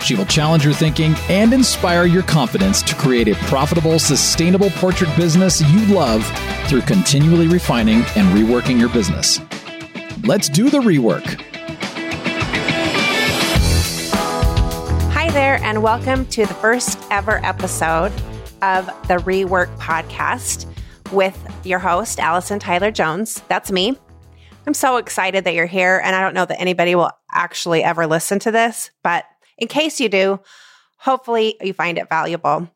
She will challenge your thinking and inspire your confidence to create a profitable, sustainable portrait business you love through continually refining and reworking your business. Let's do the rework. Hi there, and welcome to the first ever episode of the Rework podcast with your host, Allison Tyler Jones. That's me. I'm so excited that you're here, and I don't know that anybody will actually ever listen to this, but in case you do, hopefully you find it valuable.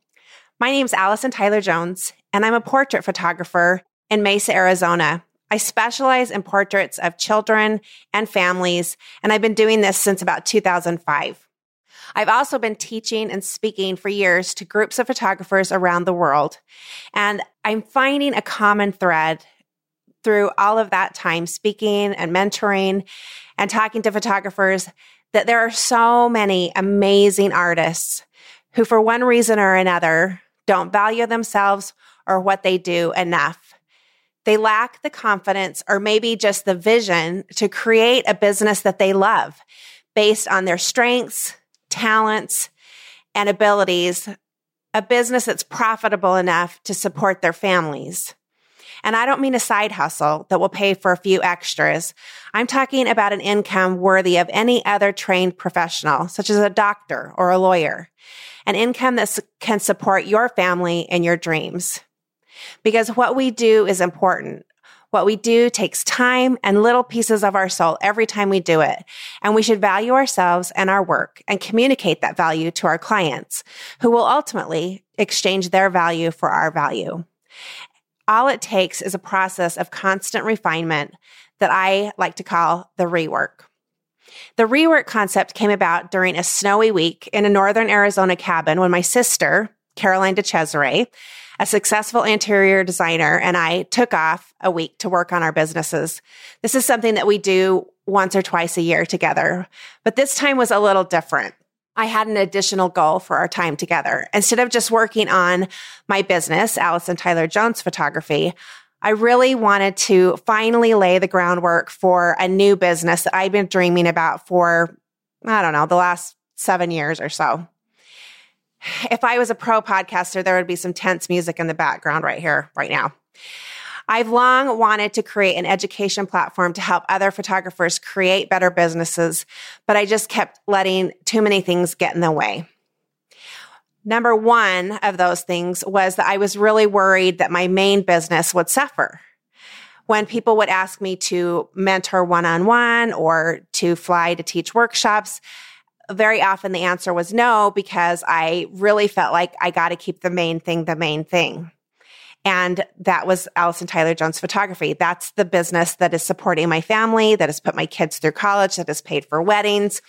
My name is Allison Tyler Jones, and I'm a portrait photographer in Mesa, Arizona. I specialize in portraits of children and families, and I've been doing this since about 2005. I've also been teaching and speaking for years to groups of photographers around the world. And I'm finding a common thread through all of that time speaking and mentoring and talking to photographers that there are so many amazing artists who, for one reason or another, don't value themselves or what they do enough. They lack the confidence or maybe just the vision to create a business that they love based on their strengths, talents, and abilities, a business that's profitable enough to support their families. And I don't mean a side hustle that will pay for a few extras. I'm talking about an income worthy of any other trained professional, such as a doctor or a lawyer, an income that can support your family and your dreams. Because what we do is important. What we do takes time and little pieces of our soul every time we do it. And we should value ourselves and our work and communicate that value to our clients who will ultimately exchange their value for our value. All it takes is a process of constant refinement that I like to call the rework. The rework concept came about during a snowy week in a northern Arizona cabin when my sister, Caroline DeCesare, a successful interior designer, and I took off a week to work on our businesses. This is something that we do once or twice a year together, but this time was a little different. I had an additional goal for our time together. Instead of just working on my business, Allison Tyler Jones Photography, I really wanted to finally lay the groundwork for a new business that I've been dreaming about for, I don't know, the last seven years or so. If I was a pro podcaster, there would be some tense music in the background right here, right now. I've long wanted to create an education platform to help other photographers create better businesses, but I just kept letting too many things get in the way. Number one of those things was that I was really worried that my main business would suffer. When people would ask me to mentor one on one or to fly to teach workshops, very often the answer was no, because I really felt like I got to keep the main thing the main thing. And that was Allison Tyler Jones Photography. That's the business that is supporting my family, that has put my kids through college, that has paid for weddings,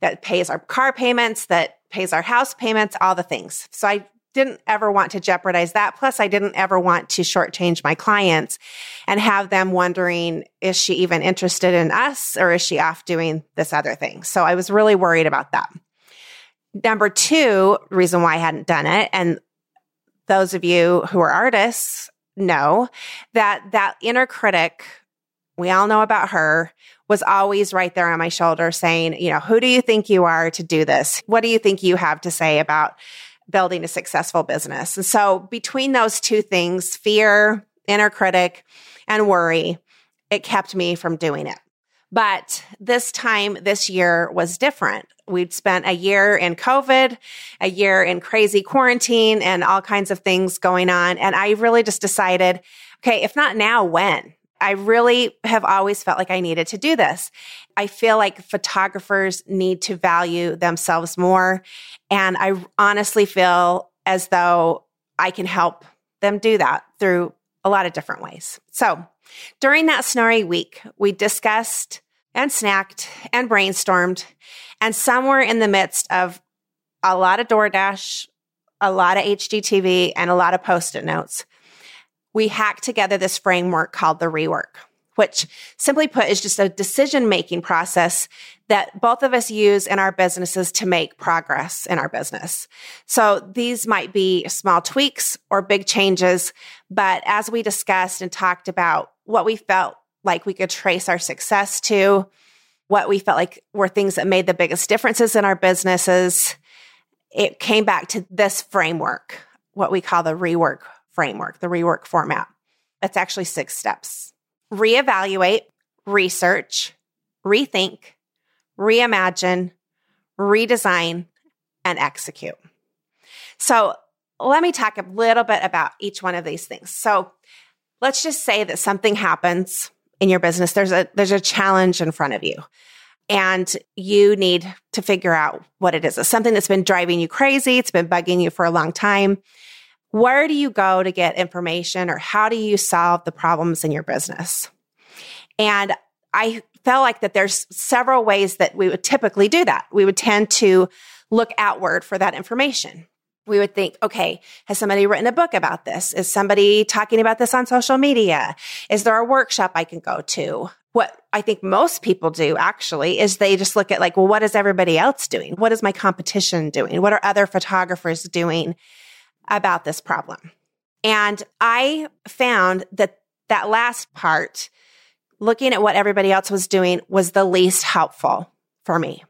that pays our car payments, that pays our house payments, all the things. So I didn't ever want to jeopardize that. Plus, I didn't ever want to shortchange my clients and have them wondering, is she even interested in us or is she off doing this other thing? So I was really worried about that. Number two reason why I hadn't done it, and those of you who are artists know that that inner critic, we all know about her, was always right there on my shoulder saying, you know, who do you think you are to do this? What do you think you have to say about building a successful business? And so between those two things, fear, inner critic, and worry, it kept me from doing it. But this time this year was different. We'd spent a year in COVID, a year in crazy quarantine and all kinds of things going on. And I really just decided, okay, if not now, when? I really have always felt like I needed to do this. I feel like photographers need to value themselves more. And I honestly feel as though I can help them do that through a lot of different ways. So during that snowy week, we discussed and snacked and brainstormed. And somewhere in the midst of a lot of DoorDash, a lot of HGTV, and a lot of post it notes, we hacked together this framework called the rework, which simply put is just a decision making process that both of us use in our businesses to make progress in our business. So these might be small tweaks or big changes, but as we discussed and talked about what we felt like we could trace our success to, what we felt like were things that made the biggest differences in our businesses. It came back to this framework, what we call the rework framework, the rework format. It's actually six steps reevaluate, research, rethink, reimagine, redesign, and execute. So let me talk a little bit about each one of these things. So let's just say that something happens in your business. There's a, there's a challenge in front of you and you need to figure out what it is. It's something that's been driving you crazy. It's been bugging you for a long time. Where do you go to get information or how do you solve the problems in your business? And I felt like that there's several ways that we would typically do that. We would tend to look outward for that information we would think, okay, has somebody written a book about this? Is somebody talking about this on social media? Is there a workshop I can go to? What I think most people do actually is they just look at like, well, what is everybody else doing? What is my competition doing? What are other photographers doing about this problem? And I found that that last part, looking at what everybody else was doing was the least helpful for me.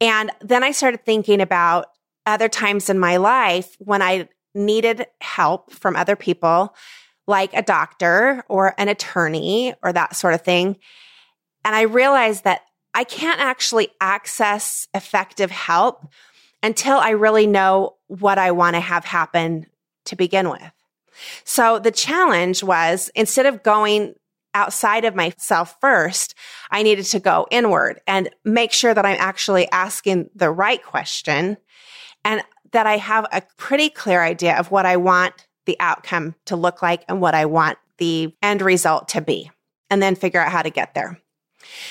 And then I started thinking about other times in my life when I needed help from other people, like a doctor or an attorney or that sort of thing. And I realized that I can't actually access effective help until I really know what I want to have happen to begin with. So the challenge was instead of going outside of myself first, I needed to go inward and make sure that I'm actually asking the right question and that I have a pretty clear idea of what I want the outcome to look like and what I want the end result to be, and then figure out how to get there.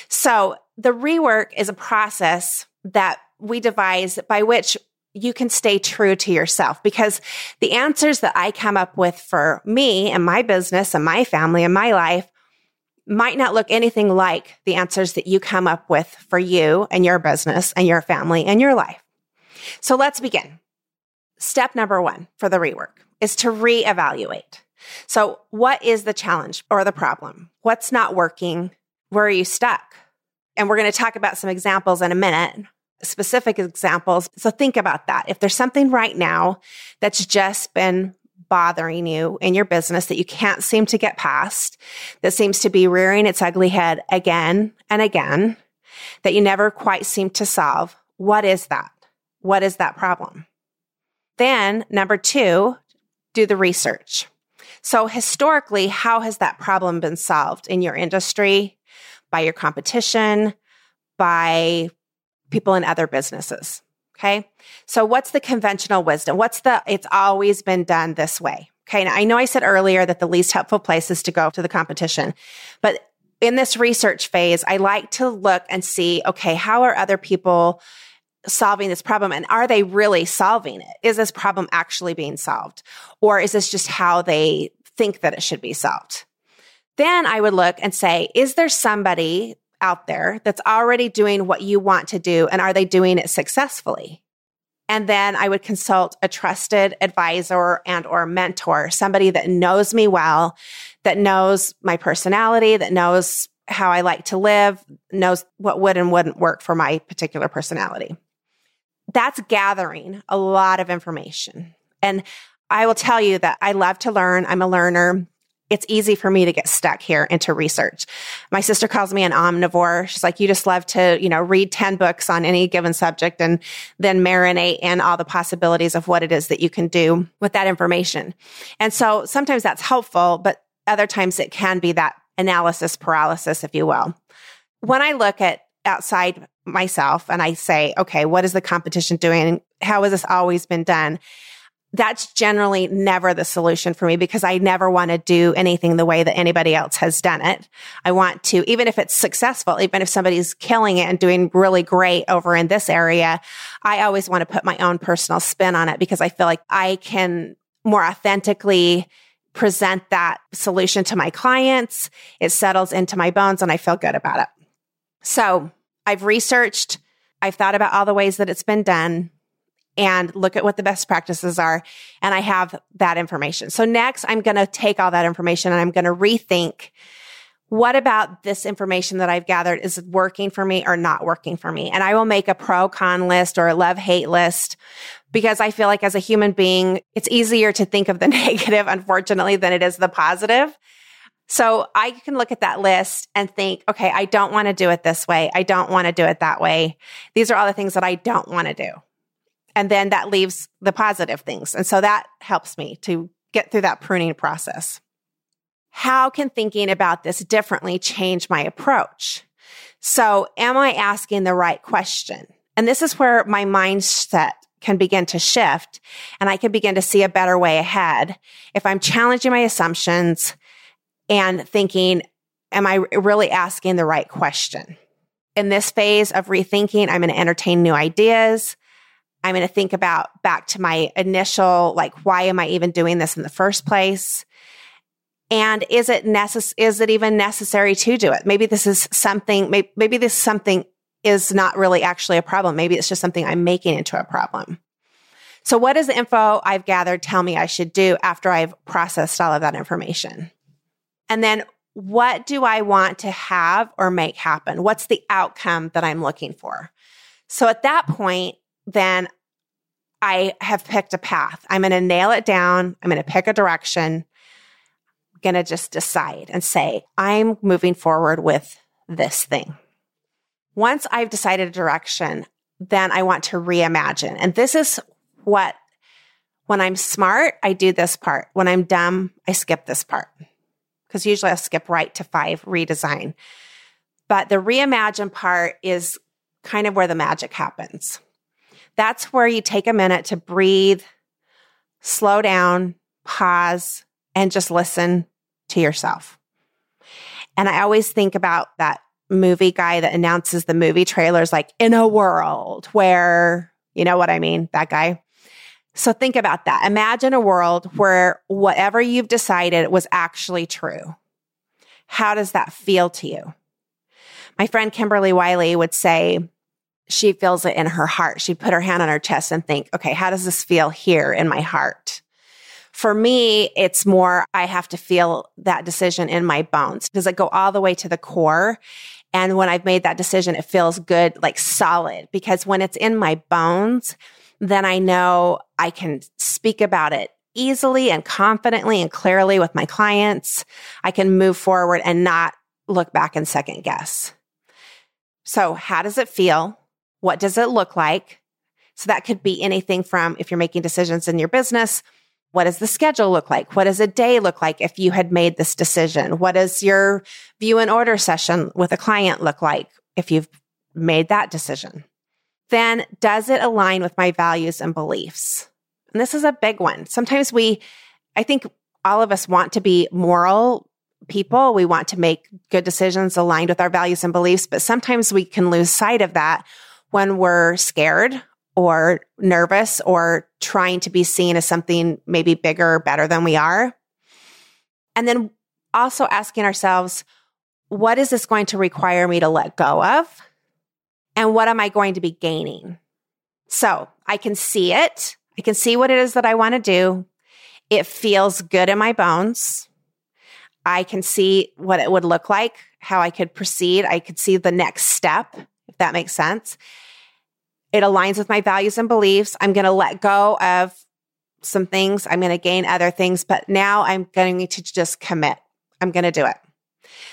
So the rework is a process that we devise by which you can stay true to yourself because the answers that I come up with for me and my business and my family and my life might not look anything like the answers that you come up with for you and your business and your family and your life. So let's begin. Step number one for the rework is to reevaluate. So what is the challenge or the problem? What's not working? Where are you stuck? And we're going to talk about some examples in a minute, specific examples. So think about that. If there's something right now that's just been bothering you in your business that you can't seem to get past, that seems to be rearing its ugly head again and again, that you never quite seem to solve, what is that? What is that problem? Then, number two, do the research. So, historically, how has that problem been solved in your industry, by your competition, by people in other businesses? Okay. So what's the conventional wisdom? What's the, it's always been done this way. Okay. Now I know I said earlier that the least helpful place is to go to the competition, but in this research phase, I like to look and see, okay, how are other people solving this problem and are they really solving it? Is this problem actually being solved? Or is this just how they think that it should be solved? Then I would look and say, is there somebody out there that's already doing what you want to do and are they doing it successfully? And then I would consult a trusted advisor and or mentor, somebody that knows me well, that knows my personality, that knows how I like to live, knows what would and wouldn't work for my particular personality. That's gathering a lot of information. And I will tell you that I love to learn. I'm a learner it's easy for me to get stuck here into research. My sister calls me an omnivore. She's like, you just love to, you know, read 10 books on any given subject and then marinate in all the possibilities of what it is that you can do with that information. And so sometimes that's helpful, but other times it can be that analysis paralysis, if you will. When I look at outside myself and I say, okay, what is the competition doing? How has this always been done? that's generally never the solution for me because I never want to do anything the way that anybody else has done it. I want to, even if it's successful, even if somebody's killing it and doing really great over in this area, I always want to put my own personal spin on it because I feel like I can more authentically present that solution to my clients. It settles into my bones and I feel good about it. So I've researched, I've thought about all the ways that it's been done and look at what the best practices are. And I have that information. So next, I'm going to take all that information and I'm going to rethink what about this information that I've gathered is working for me or not working for me? And I will make a pro con list or a love hate list because I feel like as a human being, it's easier to think of the negative, unfortunately, than it is the positive. So I can look at that list and think, okay, I don't want to do it this way. I don't want to do it that way. These are all the things that I don't want to do. And then that leaves the positive things. And so that helps me to get through that pruning process. How can thinking about this differently change my approach? So am I asking the right question? And this is where my mindset can begin to shift and I can begin to see a better way ahead. If I'm challenging my assumptions and thinking, am I really asking the right question? In this phase of rethinking, I'm going to entertain new ideas. I'm going to think about back to my initial, like, why am I even doing this in the first place? And is it necess- is it even necessary to do it? Maybe this is something, maybe, maybe this something is not really actually a problem. Maybe it's just something I'm making into a problem. So what does the info I've gathered tell me I should do after I've processed all of that information? And then what do I want to have or make happen? What's the outcome that I'm looking for? So at that point, then I have picked a path. I'm going to nail it down. I'm going to pick a direction. I'm going to just decide and say, I'm moving forward with this thing. Once I've decided a direction, then I want to reimagine. And this is what, when I'm smart, I do this part. When I'm dumb, I skip this part. Because usually I'll skip right to five redesign. But the reimagine part is kind of where the magic happens. That's where you take a minute to breathe, slow down, pause, and just listen to yourself. And I always think about that movie guy that announces the movie trailers like in a world where You know what I mean? That guy. So think about that. Imagine a world where whatever you've decided was actually true. How does that feel to you? My friend Kimberly Wylie would say she feels it in her heart. She'd put her hand on her chest and think, okay, how does this feel here in my heart? For me, it's more, I have to feel that decision in my bones. Does it go all the way to the core? And when I've made that decision, it feels good, like solid, because when it's in my bones, then I know I can speak about it easily and confidently and clearly with my clients. I can move forward and not look back and second guess. So, how does it feel? What does it look like? So, that could be anything from if you're making decisions in your business, what does the schedule look like? What does a day look like if you had made this decision? What does your view and order session with a client look like if you've made that decision? Then does it align with my values and beliefs? And this is a big one. Sometimes we, I think all of us want to be moral people. We want to make good decisions aligned with our values and beliefs, but sometimes we can lose sight of that when we're scared or nervous or trying to be seen as something maybe bigger or better than we are. And then also asking ourselves, what is this going to require me to let go of? And what am I going to be gaining? So I can see it. I can see what it is that I want to do. It feels good in my bones. I can see what it would look like, how I could proceed. I could see the next step, if that makes sense. It aligns with my values and beliefs. I'm going to let go of some things. I'm going to gain other things, but now I'm going to just commit. I'm going to do it.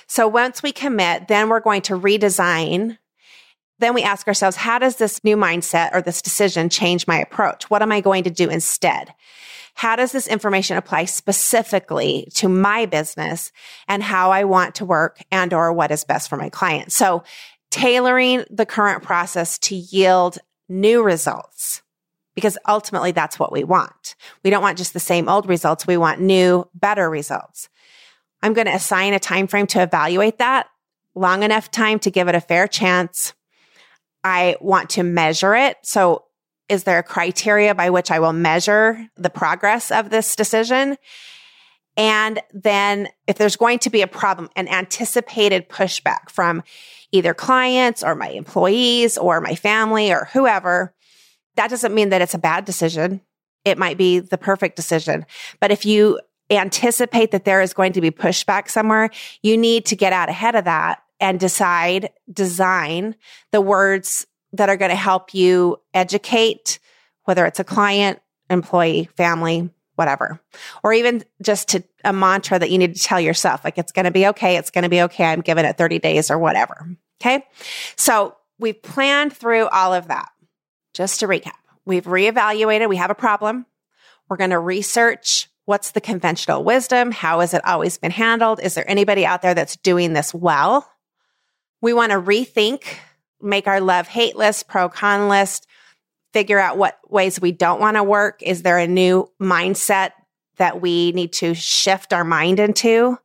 So once we commit, then we're going to redesign. Then we ask ourselves, how does this new mindset or this decision change my approach? What am I going to do instead? How does this information apply specifically to my business and how I want to work and or what is best for my client? So tailoring the current process to yield new results because ultimately that's what we want. We don't want just the same old results. We want new, better results. I'm going to assign a time frame to evaluate that long enough time to give it a fair chance. I want to measure it. So is there a criteria by which I will measure the progress of this decision? And then if there's going to be a problem, an anticipated pushback from either clients or my employees or my family or whoever, that doesn't mean that it's a bad decision. It might be the perfect decision. But if you anticipate that there is going to be pushback somewhere, you need to get out ahead of that and decide, design the words that are going to help you educate, whether it's a client, employee, family, whatever, or even just to a mantra that you need to tell yourself, like it's going to be okay. It's going to be okay. I'm giving it 30 days or whatever. Okay. So we've planned through all of that. Just to recap, we've reevaluated. We have a problem. We're going to research what's the conventional wisdom? How has it always been handled? Is there anybody out there that's doing this well? We want to rethink, make our love hate list, pro con list, figure out what ways we don't want to work. Is there a new mindset that we need to shift our mind into?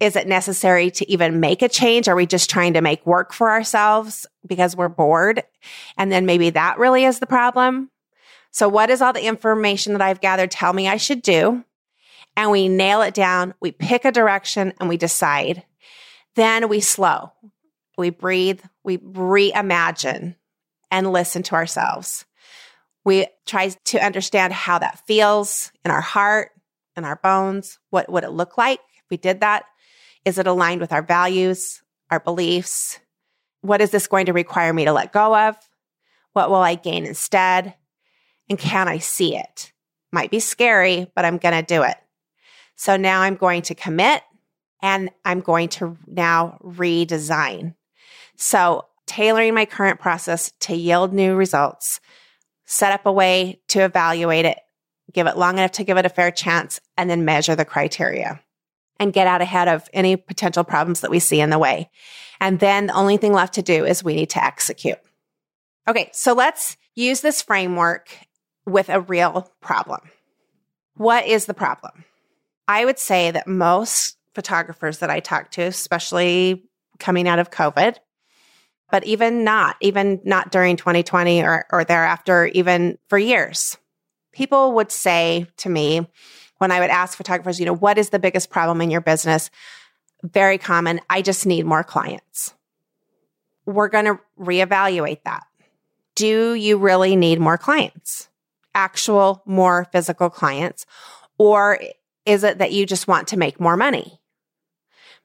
Is it necessary to even make a change? Are we just trying to make work for ourselves because we're bored? And then maybe that really is the problem. So what is all the information that I've gathered tell me I should do? And we nail it down. We pick a direction and we decide. Then we slow. We breathe. We reimagine and listen to ourselves. We try to understand how that feels in our heart and our bones. What would it look like if we did that? Is it aligned with our values, our beliefs? What is this going to require me to let go of? What will I gain instead? And can I see it? Might be scary, but I'm going to do it. So now I'm going to commit and I'm going to now redesign. So tailoring my current process to yield new results, set up a way to evaluate it, give it long enough to give it a fair chance, and then measure the criteria and get out ahead of any potential problems that we see in the way. And then the only thing left to do is we need to execute. Okay, so let's use this framework with a real problem. What is the problem? I would say that most photographers that I talk to, especially coming out of COVID, but even not, even not during 2020 or, or thereafter, even for years, people would say to me when I would ask photographers, you know, what is the biggest problem in your business? Very common. I just need more clients. We're going to reevaluate that. Do you really need more clients? Actual, more physical clients? Or is it that you just want to make more money?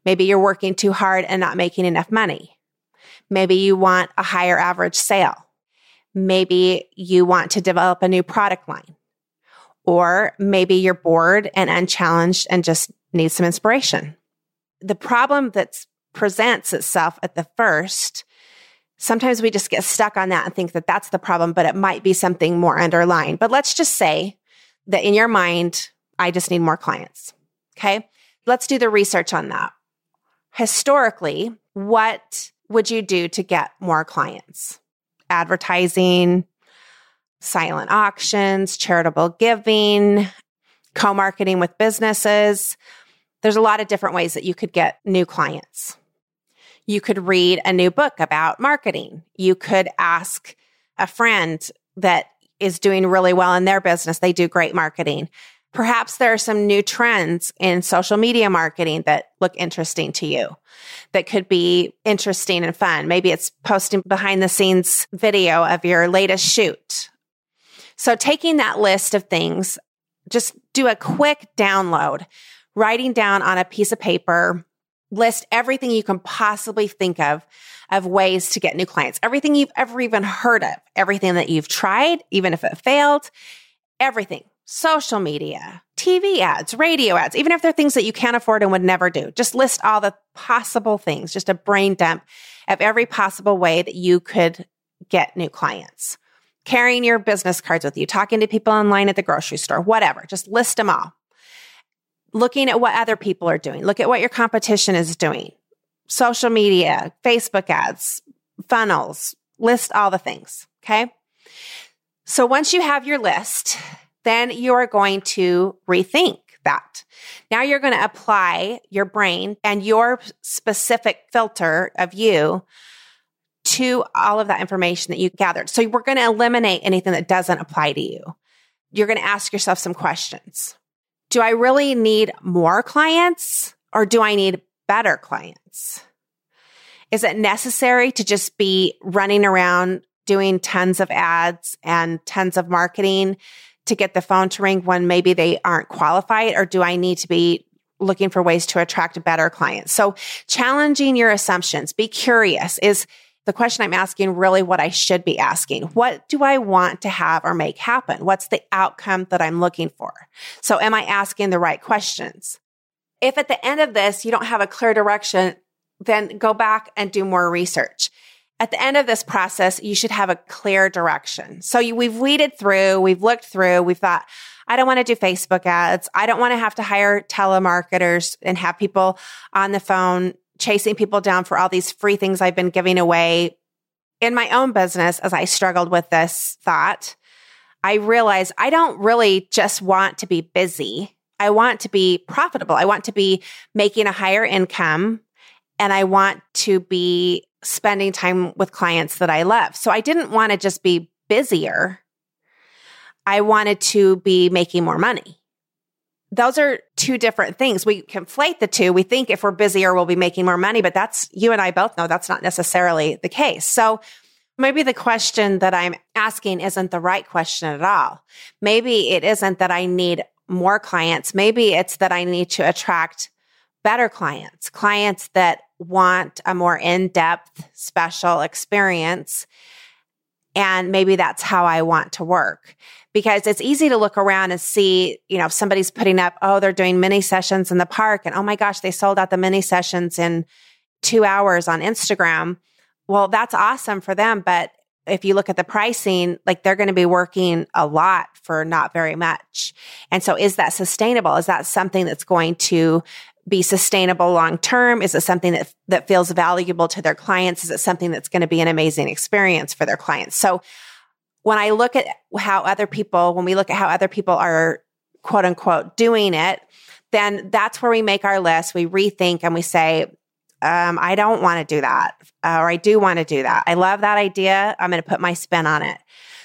Maybe you're working too hard and not making enough money. Maybe you want a higher average sale. Maybe you want to develop a new product line. Or maybe you're bored and unchallenged and just need some inspiration. The problem that presents itself at the first, sometimes we just get stuck on that and think that that's the problem, but it might be something more underlying. But let's just say that in your mind, I just need more clients. Okay. Let's do the research on that. Historically, what would you do to get more clients? Advertising, silent auctions, charitable giving, co marketing with businesses. There's a lot of different ways that you could get new clients. You could read a new book about marketing. You could ask a friend that is doing really well in their business. They do great marketing. Perhaps there are some new trends in social media marketing that look interesting to you that could be interesting and fun. Maybe it's posting behind the scenes video of your latest shoot. So taking that list of things, just do a quick download, writing down on a piece of paper, list everything you can possibly think of of ways to get new clients, everything you've ever even heard of, everything that you've tried, even if it failed, everything social media, TV ads, radio ads, even if they're things that you can't afford and would never do. Just list all the possible things, just a brain dump of every possible way that you could get new clients. Carrying your business cards with you, talking to people online at the grocery store, whatever. Just list them all. Looking at what other people are doing. Look at what your competition is doing. Social media, Facebook ads, funnels, list all the things. Okay. So once you have your list, then you are going to rethink that. Now you're going to apply your brain and your specific filter of you to all of that information that you gathered. So we're going to eliminate anything that doesn't apply to you. You're going to ask yourself some questions. Do I really need more clients or do I need better clients? Is it necessary to just be running around doing tons of ads and tons of marketing to get the phone to ring when maybe they aren't qualified or do I need to be looking for ways to attract better clients? So challenging your assumptions, be curious is the question I'm asking really what I should be asking. What do I want to have or make happen? What's the outcome that I'm looking for? So am I asking the right questions? If at the end of this you don't have a clear direction, then go back and do more research at the end of this process, you should have a clear direction. So you, we've weeded through, we've looked through, we've thought, I don't want to do Facebook ads. I don't want to have to hire telemarketers and have people on the phone chasing people down for all these free things I've been giving away. In my own business, as I struggled with this thought, I realized I don't really just want to be busy. I want to be profitable. I want to be making a higher income and I want to be spending time with clients that I love. So I didn't want to just be busier. I wanted to be making more money. Those are two different things. We conflate the two. We think if we're busier, we'll be making more money, but that's, you and I both know that's not necessarily the case. So maybe the question that I'm asking isn't the right question at all. Maybe it isn't that I need more clients. Maybe it's that I need to attract better clients, clients that want a more in depth, special experience. And maybe that's how I want to work because it's easy to look around and see, you know, if somebody's putting up, oh, they're doing mini sessions in the park and oh my gosh, they sold out the mini sessions in two hours on Instagram. Well, that's awesome for them. But if you look at the pricing, like they're going to be working a lot for not very much. And so is that sustainable? Is that something that's going to be sustainable long term? Is it something that, that feels valuable to their clients? Is it something that's going to be an amazing experience for their clients? So when I look at how other people, when we look at how other people are quote unquote doing it, then that's where we make our list. We rethink and we say, um, I don't want to do that, or I do want to do that. I love that idea. I'm going to put my spin on it.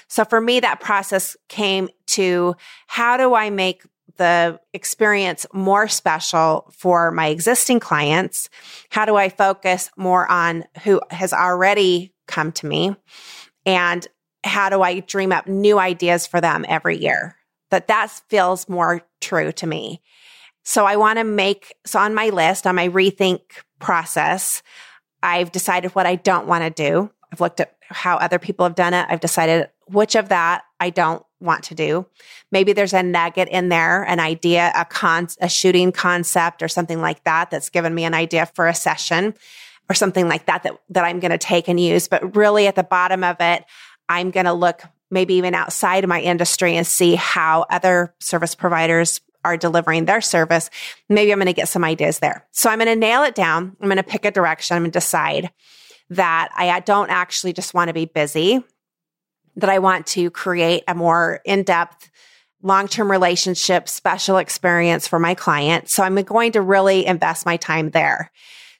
So for me, that process came to how do I make the experience more special for my existing clients? How do I focus more on who has already come to me? And how do I dream up new ideas for them every year? That that feels more true to me. So I want to make, so on my list, on my rethink process, I've decided what I don't want to do. I've looked at how other people have done it. I've decided which of that I don't want to do. Maybe there's a nugget in there, an idea, a con, a shooting concept or something like that that's given me an idea for a session or something like that that, that I'm going to take and use. But really at the bottom of it, I'm going to look maybe even outside of my industry and see how other service providers are delivering their service. Maybe I'm going to get some ideas there. So I'm going to nail it down. I'm going to pick a direction. I'm going to decide that I don't actually just want to be busy that I want to create a more in depth, long term relationship, special experience for my client. So I'm going to really invest my time there.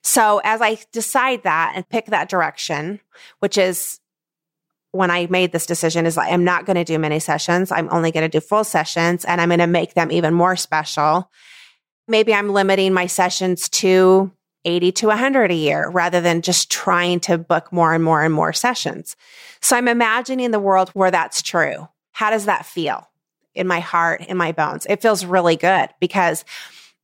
So as I decide that and pick that direction, which is when I made this decision is like, I'm not going to do mini sessions. I'm only going to do full sessions and I'm going to make them even more special. Maybe I'm limiting my sessions to 80 to 100 a year rather than just trying to book more and more and more sessions. So I'm imagining the world where that's true. How does that feel in my heart, in my bones? It feels really good because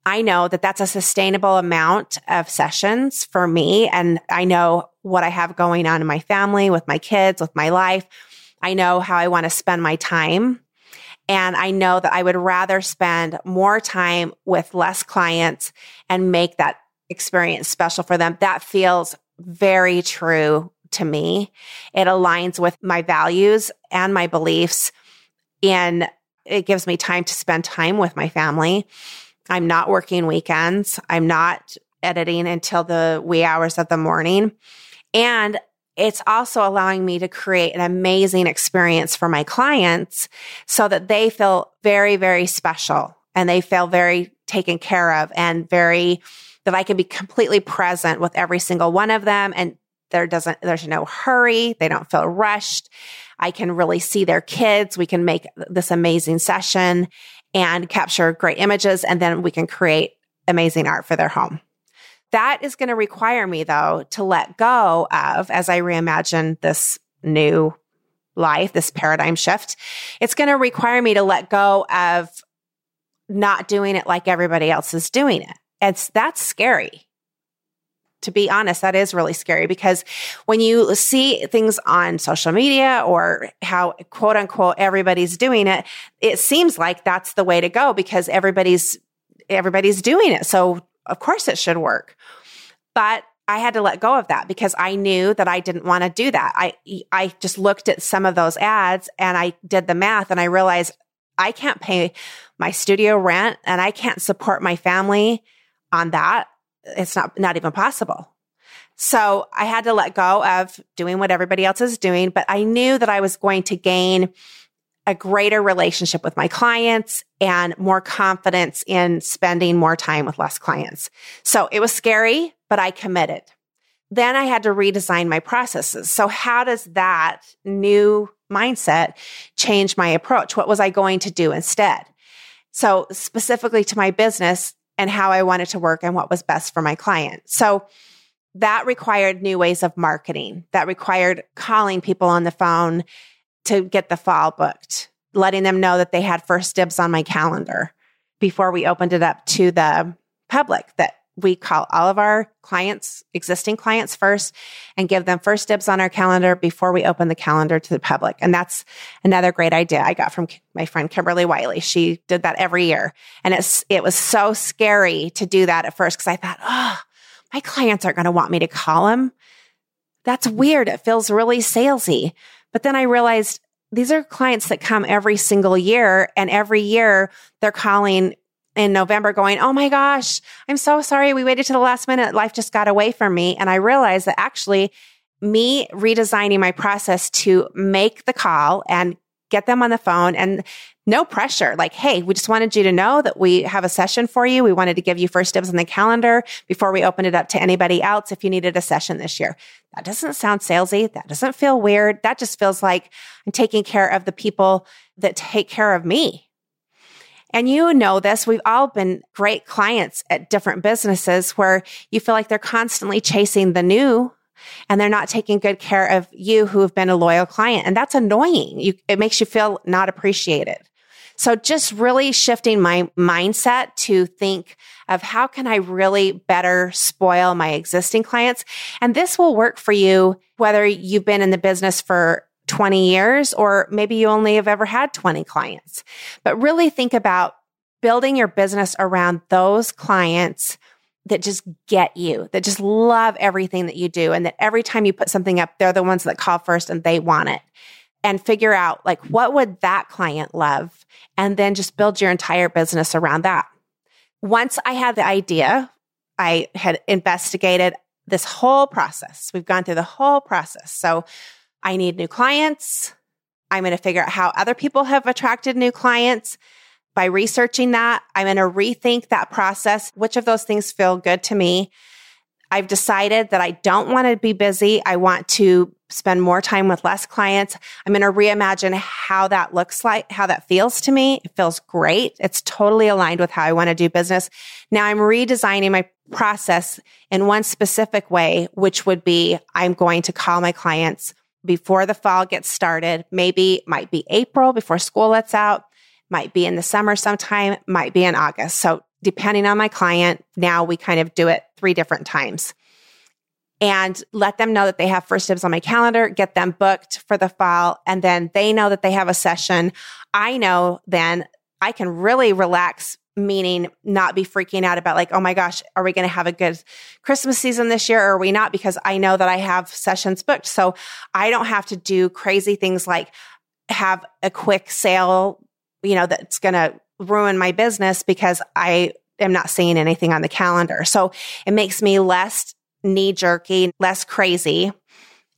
I know that that's a sustainable amount of sessions for me. And I know what I have going on in my family, with my kids, with my life. I know how I want to spend my time. And I know that I would rather spend more time with less clients and make that experience special for them. That feels very true to me. It aligns with my values and my beliefs. And it gives me time to spend time with my family. I'm not working weekends. I'm not editing until the wee hours of the morning. And it's also allowing me to create an amazing experience for my clients so that they feel very, very special and they feel very taken care of and very that I can be completely present with every single one of them and there doesn't there's no hurry, they don't feel rushed. I can really see their kids. We can make this amazing session and capture great images and then we can create amazing art for their home. That is going to require me though to let go of as I reimagine this new life, this paradigm shift. It's going to require me to let go of not doing it like everybody else is doing it. It's that's scary. To be honest, that is really scary because when you see things on social media or how quote unquote everybody's doing it, it seems like that's the way to go because everybody's everybody's doing it. So of course it should work. But I had to let go of that because I knew that I didn't want to do that. I I just looked at some of those ads and I did the math and I realized I can't pay my studio rent and I can't support my family on that, it's not, not even possible. So I had to let go of doing what everybody else is doing, but I knew that I was going to gain a greater relationship with my clients and more confidence in spending more time with less clients. So it was scary, but I committed. Then I had to redesign my processes. So how does that new mindset change my approach? What was I going to do instead? So specifically to my business, and how I wanted to work and what was best for my client. So that required new ways of marketing. That required calling people on the phone to get the fall booked, letting them know that they had first dibs on my calendar before we opened it up to the public that we call all of our clients, existing clients first and give them first dibs on our calendar before we open the calendar to the public. And that's another great idea I got from my friend Kimberly Wylie. She did that every year. And it's, it was so scary to do that at first because I thought, oh, my clients aren't going to want me to call them. That's weird. It feels really salesy. But then I realized these are clients that come every single year and every year they're calling in November going, Oh my gosh, I'm so sorry. We waited to the last minute. Life just got away from me. And I realized that actually me redesigning my process to make the call and get them on the phone and no pressure. Like, hey, we just wanted you to know that we have a session for you. We wanted to give you first dibs on the calendar before we opened it up to anybody else if you needed a session this year. That doesn't sound salesy. That doesn't feel weird. That just feels like I'm taking care of the people that take care of me. And you know this, we've all been great clients at different businesses where you feel like they're constantly chasing the new and they're not taking good care of you who have been a loyal client. And that's annoying. You, it makes you feel not appreciated. So just really shifting my mindset to think of how can I really better spoil my existing clients? And this will work for you whether you've been in the business for 20 years or maybe you only have ever had 20 clients. But really think about building your business around those clients that just get you, that just love everything that you do. And that every time you put something up, they're the ones that call first and they want it. And figure out like, what would that client love? And then just build your entire business around that. Once I had the idea, I had investigated this whole process. We've gone through the whole process. So I need new clients. I'm going to figure out how other people have attracted new clients by researching that, I'm going to rethink that process. Which of those things feel good to me? I've decided that I don't want to be busy. I want to spend more time with less clients. I'm going to reimagine how that looks like, how that feels to me. It feels great. It's totally aligned with how I want to do business. Now I'm redesigning my process in one specific way, which would be I'm going to call my clients before the fall gets started. Maybe might be April before school lets out might be in the summer sometime, might be in August. So depending on my client, now we kind of do it three different times and let them know that they have first dibs on my calendar, get them booked for the fall. And then they know that they have a session. I know then I can really relax, meaning not be freaking out about like, oh my gosh, are we going to have a good Christmas season this year or are we not? Because I know that I have sessions booked. So I don't have to do crazy things like have a quick sale you know, that's going to ruin my business because I am not seeing anything on the calendar. So it makes me less knee jerky, less crazy,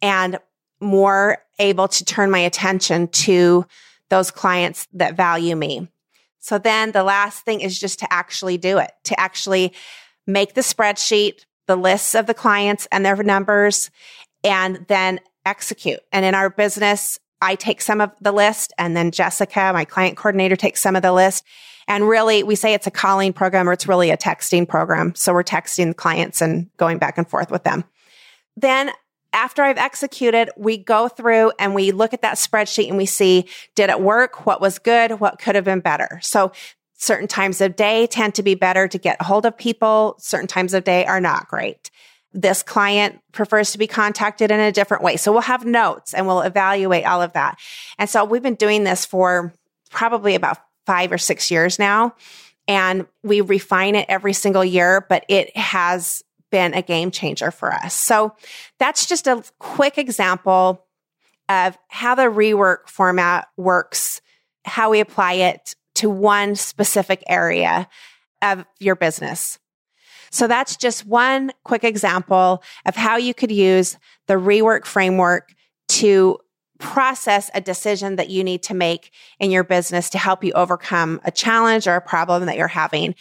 and more able to turn my attention to those clients that value me. So then the last thing is just to actually do it, to actually make the spreadsheet, the lists of the clients and their numbers, and then execute. And in our business, I take some of the list and then Jessica, my client coordinator, takes some of the list. And really, we say it's a calling program or it's really a texting program. So we're texting clients and going back and forth with them. Then after I've executed, we go through and we look at that spreadsheet and we see, did it work? What was good? What could have been better? So certain times of day tend to be better to get hold of people. Certain times of day are not great this client prefers to be contacted in a different way. So we'll have notes and we'll evaluate all of that. And so we've been doing this for probably about five or six years now. And we refine it every single year, but it has been a game changer for us. So that's just a quick example of how the rework format works, how we apply it to one specific area of your business. So that's just one quick example of how you could use the rework framework to process a decision that you need to make in your business to help you overcome a challenge or a problem that you're having.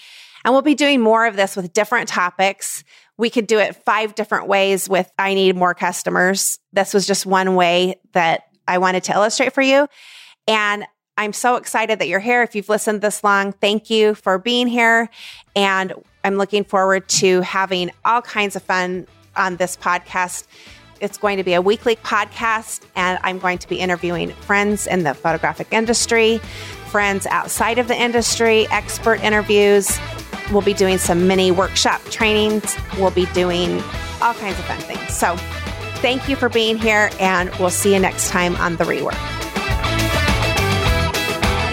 And we'll be doing more of this with different topics. We could do it five different ways with I need more customers. This was just one way that I wanted to illustrate for you. And I'm so excited that you're here. If you've listened this long, thank you for being here. And I'm looking forward to having all kinds of fun on this podcast. It's going to be a weekly podcast, and I'm going to be interviewing friends in the photographic industry, friends outside of the industry, expert interviews. We'll be doing some mini workshop trainings. We'll be doing all kinds of fun things. So, thank you for being here, and we'll see you next time on The Rework.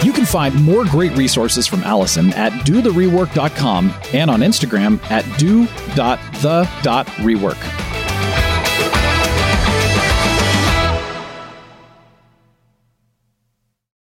You can find more great resources from Allison at dotherework.com and on Instagram at do.the.rework.